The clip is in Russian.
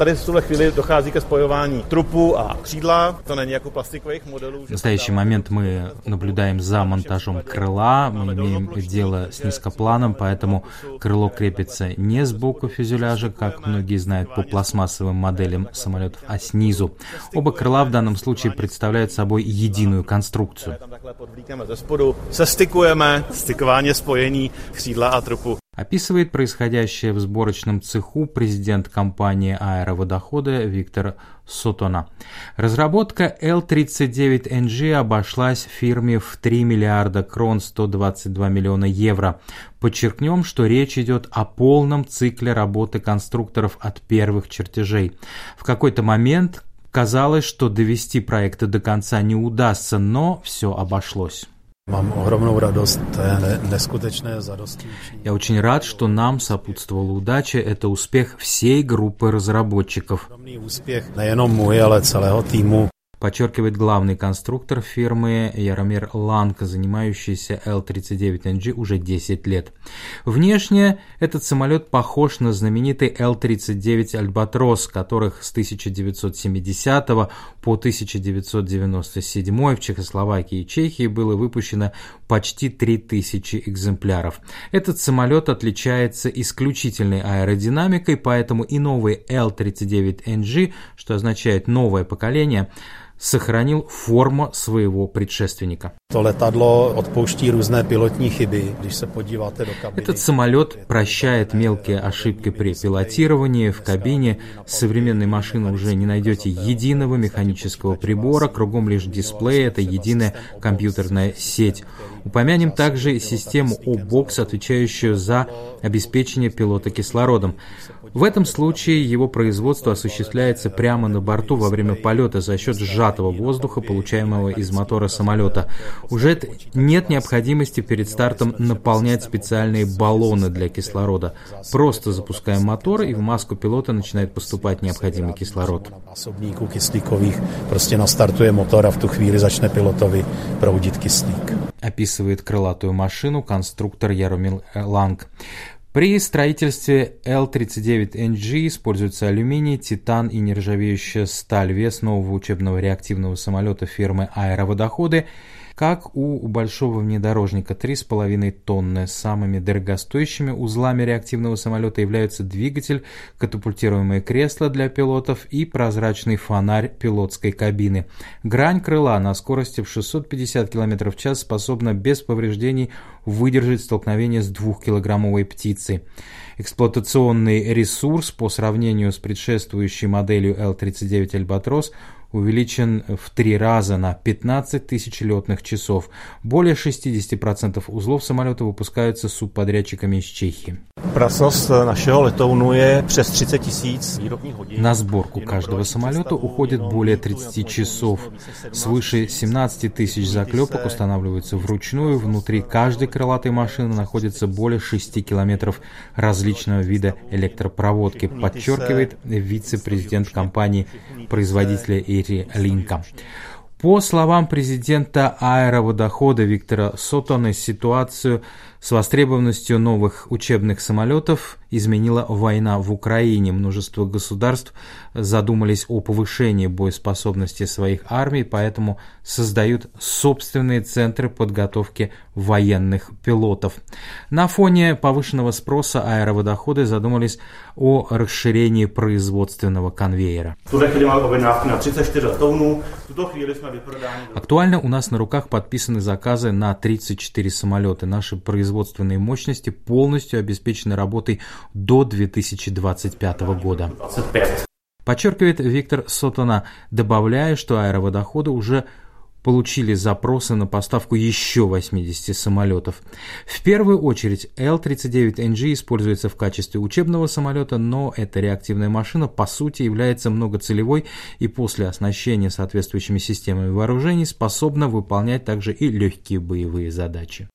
Tady v tuhle chvíli dochází ke spojování trupu a křídla. To není jako plastiковых моделů. В настоящий момент мы наблюдаем за монтажом крыла. Мы имеем дело с низкопланом, поэтому крыло крепится не сбоку фюзеляжа, как многие знают по пластмассовым моделям самолетов, а снизу. Оба крыла в данном случае представляют собой единую конструкцию. Sestikujeme, stikování spojení křídla a trupu. Описывает происходящее в сборочном цеху президент компании аэроводохода Виктор Сотона. Разработка L-39NG обошлась фирме в 3 миллиарда крон 122 миллиона евро. Подчеркнем, что речь идет о полном цикле работы конструкторов от первых чертежей. В какой-то момент казалось, что довести проекты до конца не удастся, но все обошлось. Mám to je neskutečné zadosti. Я очень рад, что нам сопутствовала удача. Это успех всей группы разработчиков. Успех неjenom můj, ale celého týmu подчеркивает главный конструктор фирмы Яромир Ланка, занимающийся L-39NG уже 10 лет. Внешне этот самолет похож на знаменитый L-39 Альбатрос, которых с 1970 по 1997 в Чехословакии и Чехии было выпущено почти 3000 экземпляров. Этот самолет отличается исключительной аэродинамикой, поэтому и новый L-39NG, что означает новое поколение, сохранил форму своего предшественника. Этот самолет прощает мелкие ошибки при пилотировании. В кабине современной машины уже не найдете единого механического прибора, кругом лишь дисплей, это единая компьютерная сеть. Упомянем также систему O-Box, отвечающую за обеспечение пилота кислородом. В этом случае его производство осуществляется прямо на борту во время полета за счет сжатого воздуха, получаемого из мотора самолета. Уже нет необходимости перед стартом наполнять специальные баллоны для кислорода. Просто запускаем мотор, и в маску пилота начинает поступать необходимый кислород. Просто настартує мотор, а в ту хвилю začne pilotovi proudit kyslík. Описывает крылатую машину конструктор Яромил Ланг. При строительстве L-39NG используются алюминий, титан и нержавеющая сталь. Вес нового учебного реактивного самолета фирмы «Аэроводоходы» как у большого внедорожника 3,5 тонны. Самыми дорогостоящими узлами реактивного самолета являются двигатель, катапультируемое кресло для пилотов и прозрачный фонарь пилотской кабины. Грань крыла на скорости в 650 км в час способна без повреждений выдержать столкновение с двухкилограммовой птицей. Эксплуатационный ресурс по сравнению с предшествующей моделью L-39 Albatros увеличен в три раза на 15 тысяч летных часов. Более 60% узлов самолета выпускаются субподрядчиками из Чехии. На сборку каждого самолета уходит более 30 часов. Свыше 17 тысяч заклепок устанавливаются вручную. Внутри каждой крылатой машины находится более 6 километров различного вида электропроводки, подчеркивает вице-президент компании производителя Ири Линка. По словам президента аэроводохода Виктора Сотона, ситуацию с востребованностью новых учебных самолетов изменила война в Украине. Множество государств задумались о повышении боеспособности своих армий, поэтому создают собственные центры подготовки военных пилотов. На фоне повышенного спроса аэроводоходы задумались о расширении производственного конвейера. Актуально у нас на руках подписаны заказы на 34 самолета. Наши производственные мощности полностью обеспечены работой до 2025 года. Подчеркивает Виктор Сотона, добавляя, что аэроводоходы уже получили запросы на поставку еще 80 самолетов. В первую очередь L-39NG используется в качестве учебного самолета, но эта реактивная машина по сути является многоцелевой и после оснащения соответствующими системами вооружений способна выполнять также и легкие боевые задачи.